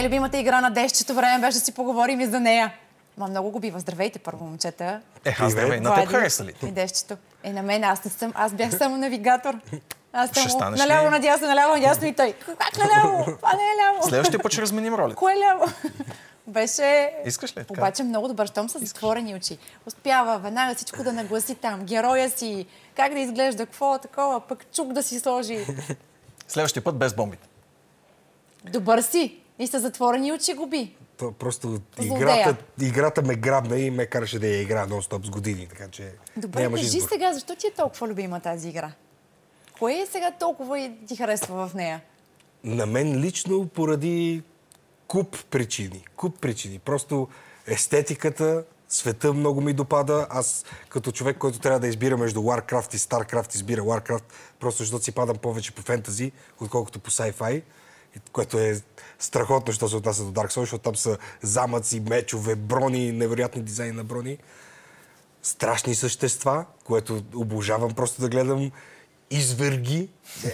най-любимата игра на дещето време беше да си поговорим и за нея. Ма много го бива. Здравейте, първо, момчета. Е, аз здравей. На теб хареса ли? И дещето. Е, на мен аз не съм. Аз бях само навигатор. Аз станеш наляво, ли? надясно, наляво, надясно и той. Как наляво? Това не е ляво. Следващия път ще разменим роли. Кое е ляво? Беше... Искаш ли? Така? Обаче много добър, щом с затворени очи. Успява веднага всичко да нагласи там. Героя си, как да изглежда, какво такова, пък чук да си сложи. Следващия път без бомбите. Добър си. И с затворени очи губи. То просто играта, играта ме грабна и ме караше да я игра нон-стоп с години, така че Добре, кажи избор. сега, защо ти е толкова любима тази игра? Кое е сега толкова и ти харесва в нея? На мен лично поради куп причини. Куп причини. Просто естетиката, света много ми допада. Аз като човек, който трябва да избира между Warcraft и StarCraft, избира Warcraft, просто защото си падам повече по фентази, отколкото по sci-fi. Което е страхотно, що се отнася до Dark Souls, защото там са замъци, мечове, брони, невероятни дизайни на брони. страшни същества, което обожавам просто да гледам изверги,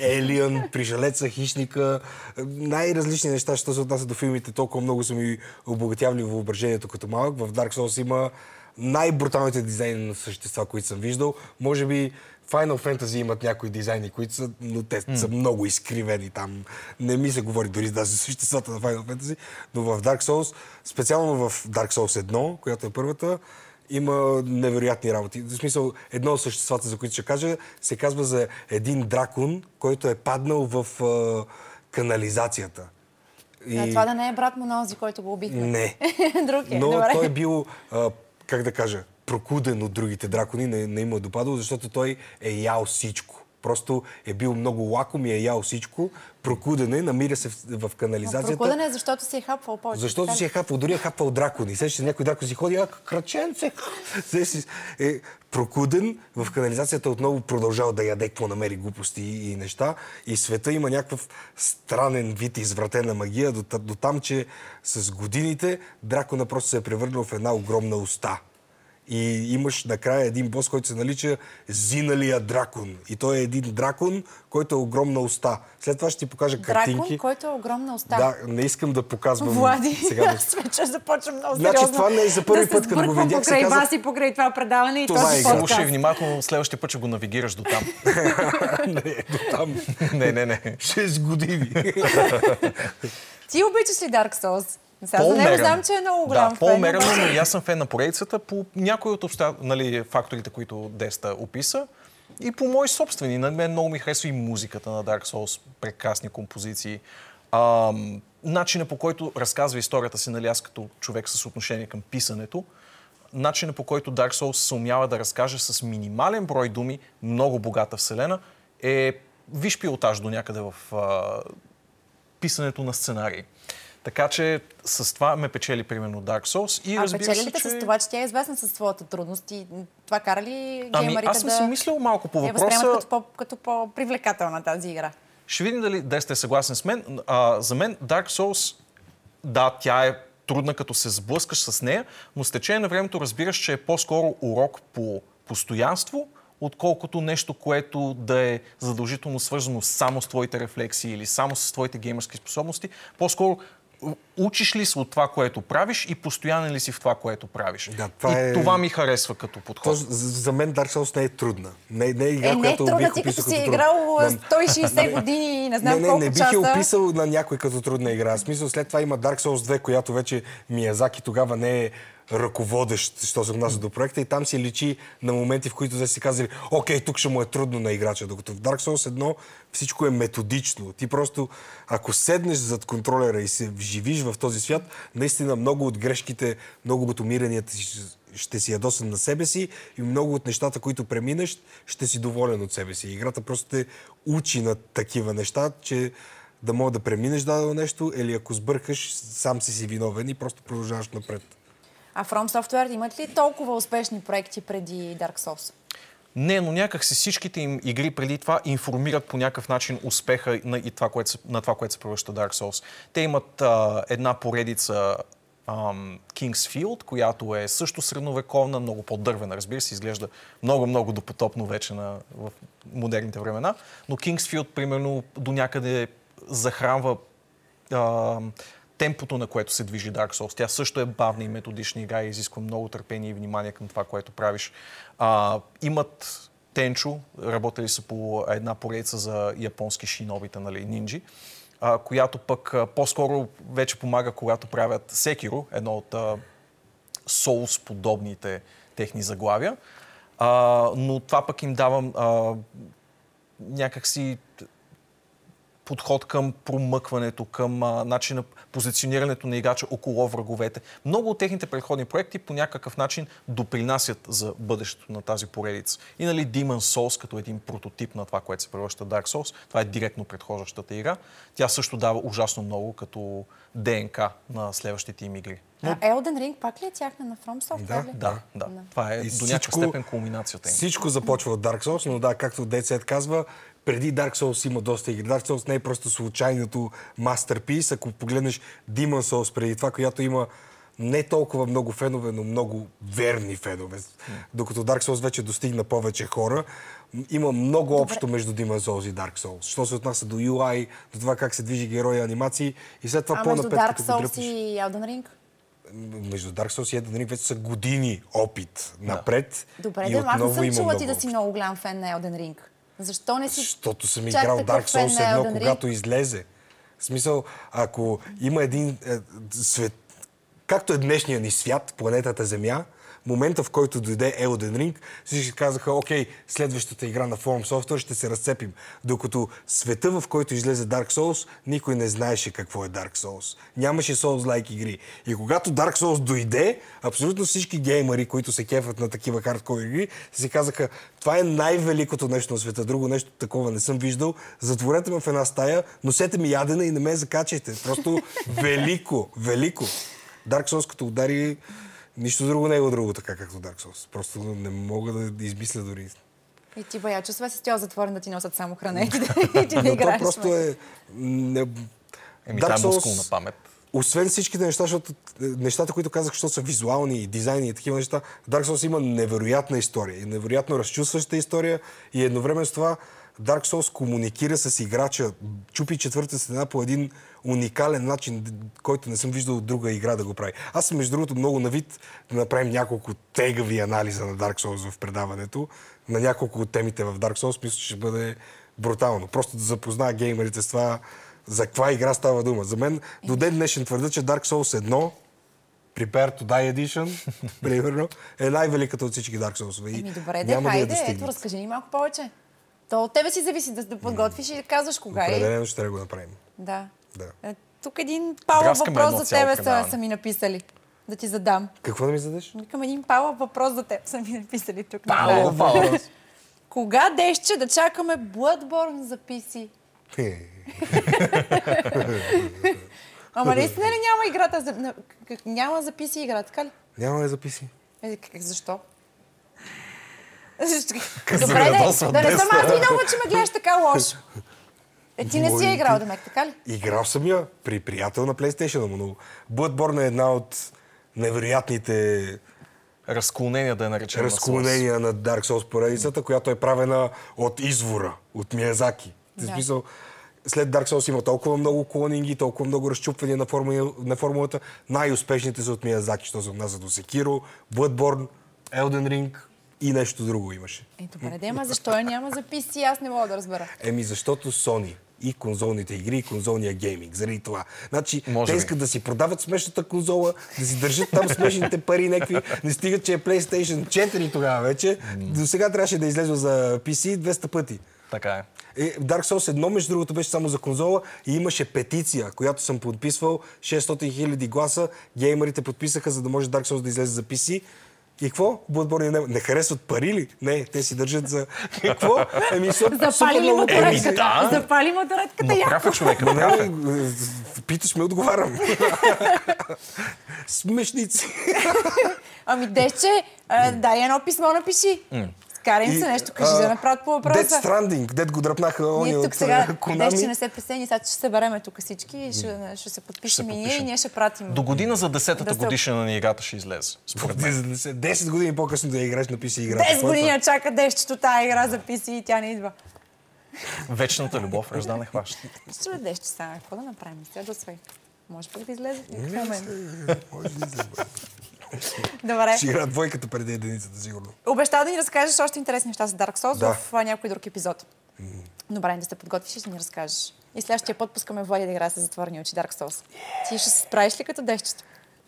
елиан, пришелеца, хищника, най-различни неща, що се отнася до филмите, толкова много са ми обогатявали въображението като малък. В Dark Souls има най-бруталните дизайни на същества, които съм виждал. Може би Final Fantasy имат някои дизайни, които са, но те са много изкривени там. Не ми се говори дори за съществата на Final Fantasy, но в Dark Souls, специално в Dark Souls 1, която е първата, има невероятни работи. В смисъл, едно от съществата, за които ще кажа, се казва за един дракон, който е паднал в а, канализацията. И... А, това да не е брат му на онзи, който го убихме. Не. Друг е. Но Добре. той е бил, а, как да кажа, прокуден от другите дракони, не, не има допадало, защото той е ял всичко. Просто е бил много лаком и е ял всичко. Прокуден е, намира се в, в канализацията. Прокудане, защото си е хапвал повече. Защото така си е хапвал, дори е хапвал дракони. Сещаш се, някой дракон си ходи, а краченце. Сещаш се, е прокуден в канализацията отново продължава да яде какво намери глупости и, и неща. И света има някакъв странен вид извратена магия, до, до там, че с годините дракона просто се е превърнал в една огромна уста. И имаш накрая един бос, който се нарича Зиналия дракон. И той е един дракон, който е огромна уста. След това ще ти покажа картинки. Дракон, който е огромна уста. Да, не искам да показвам Влади, сега. да- аз вече започвам много Значи сериозно. това не е за първи да път, се като го видях, покрай каза- вас и покрай това предаване и Това този е игра. подкаст. Слушай внимателно, следващия път ще го навигираш до там. не, до там. не, не, не. 6 години. Ти обичаш ли Dark Souls? Сега за него знам, че е много голям да, по-умерено, но и аз съм фен на поредицата по някои от обста... нали, факторите, които Деста описа. И по мои собствени. На мен много ми харесва и музиката на Dark Souls. Прекрасни композиции. Ам, начина по който разказва историята си, нали, аз като човек с отношение към писането, начина по който Dark Souls се умява да разкаже с минимален брой думи, много богата вселена, е виж пилотаж до някъде в а, писането на сценарии. Така че с това ме печели примерно Dark Souls и А разбира печели се, ли те че... с това, че тя е известна със своята трудност и това кара ли Ами, аз съм да си мислил малко по въпроса. възприемат като, по, като по-привлекателна тази игра? Ще видим дали Десте е съгласен с мен. А, за мен Dark Souls, да, тя е трудна като се сблъскаш с нея, но с течение на времето разбираш, че е по-скоро урок по постоянство, отколкото нещо, което да е задължително свързано само с твоите рефлексии или само с твоите геймърски способности. По-скоро учиш ли се от това, което правиш и постоянен ли си в това, което правиш. Да, това и е- това ми харесва като подход. То, за, за мен Dark Souls не е трудна. Не, не е игра, Е, не е която трудна, бих ти като си е играл На- 160 години и не знам не, не, колко не бих часа. я описал на някой като трудна игра. В смисъл, след това има Dark Souls 2, която вече Миязаки тогава не е ръководещ, що се отнася до проекта и там си личи на моменти, в които те си казали, окей, тук ще му е трудно на играча, докато в Dark Souls едно всичко е методично. Ти просто, ако седнеш зад контролера и се вживиш в този свят, наистина много от грешките, много от умиранията ще си ядосан на себе си и много от нещата, които преминеш, ще си доволен от себе си. Играта просто те учи на такива неща, че да мога да преминеш дадено нещо или ако сбъркаш, сам си си виновен и просто продължаваш напред. А From Software имат ли толкова успешни проекти преди Dark Souls? Не, но някак си всичките им игри преди това информират по някакъв начин успеха на, и това, което на това, което се превръща Dark Souls. Те имат а, една поредица Kingsfield, която е също средновековна, много по-дървена, разбира се, изглежда много-много допотопно вече на, в модерните времена. Но Kingsfield, примерно, до някъде захранва а, темпото, на което се движи Dark Souls. Тя също е бавна и методична игра и изисква много търпение и внимание към това, което правиш. А, имат Тенчо, работили са по една поредица за японски шинобите, нали, нинджи, а, която пък а, по-скоро вече помага, когато правят Секиро, едно от а, Souls подобните техни заглавия. А, но това пък им дава а, някакси подход към промъкването, към а, начина позиционирането на играча около враговете. Много от техните предходни проекти по някакъв начин допринасят за бъдещето на тази поредица. И нали Demon Souls като един прототип на това, което се превръща Dark Souls, това е директно предхождащата игра. Тя също дава ужасно много като ДНК на следващите им игри. А Elden Ring пак ли е тяхна на From Software? Да, ли? Да, да. Това е И до някаква степен кулминацията им. Всичко започва от Dark Souls, но да, както Децет казва, преди Dark Souls има доста игри. Dark Souls не е просто случайното мастерпис. Ако погледнеш Demon Souls преди това, която има не толкова много фенове, но много верни фенове. Докато Dark Souls вече достигна повече хора, има много общо между Demon Souls и Dark Souls. Що се отнася до UI, до това как се движи героя, анимации и след това А между по-напред, Dark като Souls дръпнеш и Elden Ring? между Dark Souls и Elden Ring вече са години опит напред. Добре, да, аз не съм чула ти да си много голям фен на Elden Ring. Защо не си Защото съм играл Dark Souls едно, когато излезе. В смисъл, ако има един е, свет, както е днешния ни свят, планетата Земя, момента в който дойде Elden Ring, всички казаха, окей, следващата игра на Forum Software ще се разцепим. Докато света, в който излезе Dark Souls, никой не знаеше какво е Dark Souls. Нямаше Souls-like игри. И когато Dark Souls дойде, абсолютно всички геймери, които се кефат на такива хардкор игри, си казаха, това е най-великото нещо на света. Друго нещо такова не съм виждал. Затворете ме в една стая, носете ми ядена и не ме закачайте. Просто велико, велико. Dark Souls като удари, нищо друго не е друго така, както Dark Souls. Просто не мога да измисля дори. И ти бая, чувства се стоял затворен да ти носят само храна и ти да, и ти да Но то играеш. просто е... Не... Еми, това е мускулна памет. Освен всичките неща, защото е, нещата, които казах, защото са визуални, дизайни и такива неща, Dark Souls има невероятна история. И невероятно разчувстваща история. И едновременно с това Dark Souls комуникира с играча, чупи четвърта стена по един уникален начин, който не съм виждал от друга игра да го прави. Аз съм, между другото, много навид да направим няколко тегави анализа на Dark Souls в предаването, на няколко от темите в Dark Souls. Мисля, че ще бъде брутално. Просто да запозная геймерите с това, за каква игра става дума. За мен до ден днешен твърда, че Dark Souls 1 Prepare to Die Edition, примерно, е най-великата от всички Dark Souls. Еми добре, де, няма да хайде, ето разкажи ни малко повече. То от тебе си зависи да, да подготвиш и да казваш кога е. Определено ще трябва да го направим. Да. Да. Е, тук един Драскаме въпрос за тебе са, са ми написали. Да ти задам. Какво да ми задеш? Викам един палъв въпрос за теб са ми написали тук. Накрая. въпрос. Кога дещче да чакаме Bloodborne за PC? Ама наистина ли няма играта за... Няма за PC игра, така ли? Няма да записи. Е, как, защо? Добре, да, да не съм аз виновна, че ме гледаш така лошо. Е, ти не си Моите- играл, Демек, така ли? Играл съм я при приятел на PlayStation, но Bloodborne е една от невероятните Разклонения да я наречем. на разклонения на Dark Souls поредицата, която е правена от извора, от Миязаки. Да. смисъл, след Dark Souls има толкова много клонинги, толкова много разчупвания на, формула, на формулата. Най-успешните са от Миязаки, що се отнася до Sekiro, Bloodborne, Elden Ring и нещо друго имаше. Е, добре, да, ама защо я няма за PC? Аз не мога да разбера. Еми, защото Sony и конзолните игри, и конзолния гейминг. Заради това. Значи, Може те би. искат да си продават смешната конзола, да си държат там смешните пари, някакви. Не стигат, че е PlayStation 4 тогава вече. До сега трябваше да излезе за PC 200 пъти. Така е. Е, Dark Souls 1, между другото, беше само за конзола и имаше петиция, която съм подписвал. 600 хиляди гласа. Геймерите подписаха, за да може Dark Souls да излезе за PC. И какво? Bloodborne не, не харесват пари ли? Не, те си държат за... Какво? Еми, супер, Запали ли моторетката? да. Запали моторетката Но яко. прав е човек, е. питаш ме, отговарям. Смешници. Ами, Дещче, а, дай едно писмо напиши. Скарай им се нещо, кажи да направят по въпроса. Dead Stranding, дед го дръпнаха они Ние от тук сега, Konami. Дещче не се пресени, сега ще се събереме тук всички и ще, ще се подпишем и ние и ние ще пратим. До година за 10-та Да годишна на играта ще излезе. Според мен. 10 години по-късно да играеш на PC играта. 10 години я чака Дещчето тази игра за PC и тя не идва. Вечната любов ражда не хваща. Ще да Дещче сега, какво да направим? Сега да свай. Може пък да излезе в момент. Може да излезе. Добре. Ще игра двойката преди единицата, сигурно. Обеща да ни разкажеш още интересни неща за Dark Souls Да. в някой друг епизод. Добре, да се подготвиш и ще ни разкажеш. И следващия път пускаме Влади да играе с затворени очи Dark Souls. Ти ще се справиш ли като дещето?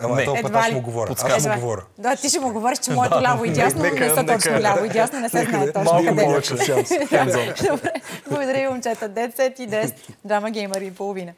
Ама Не. този път аз му говоря. Аз му говоря. Да, ти ще му говориш, че моето ляво и дясно Нека- не са точно ляво и дясно, не се знае точно Малко къде. повече. Hands-on. Добре, благодаря ви, момчета. 10 и 10, двама геймери и половина.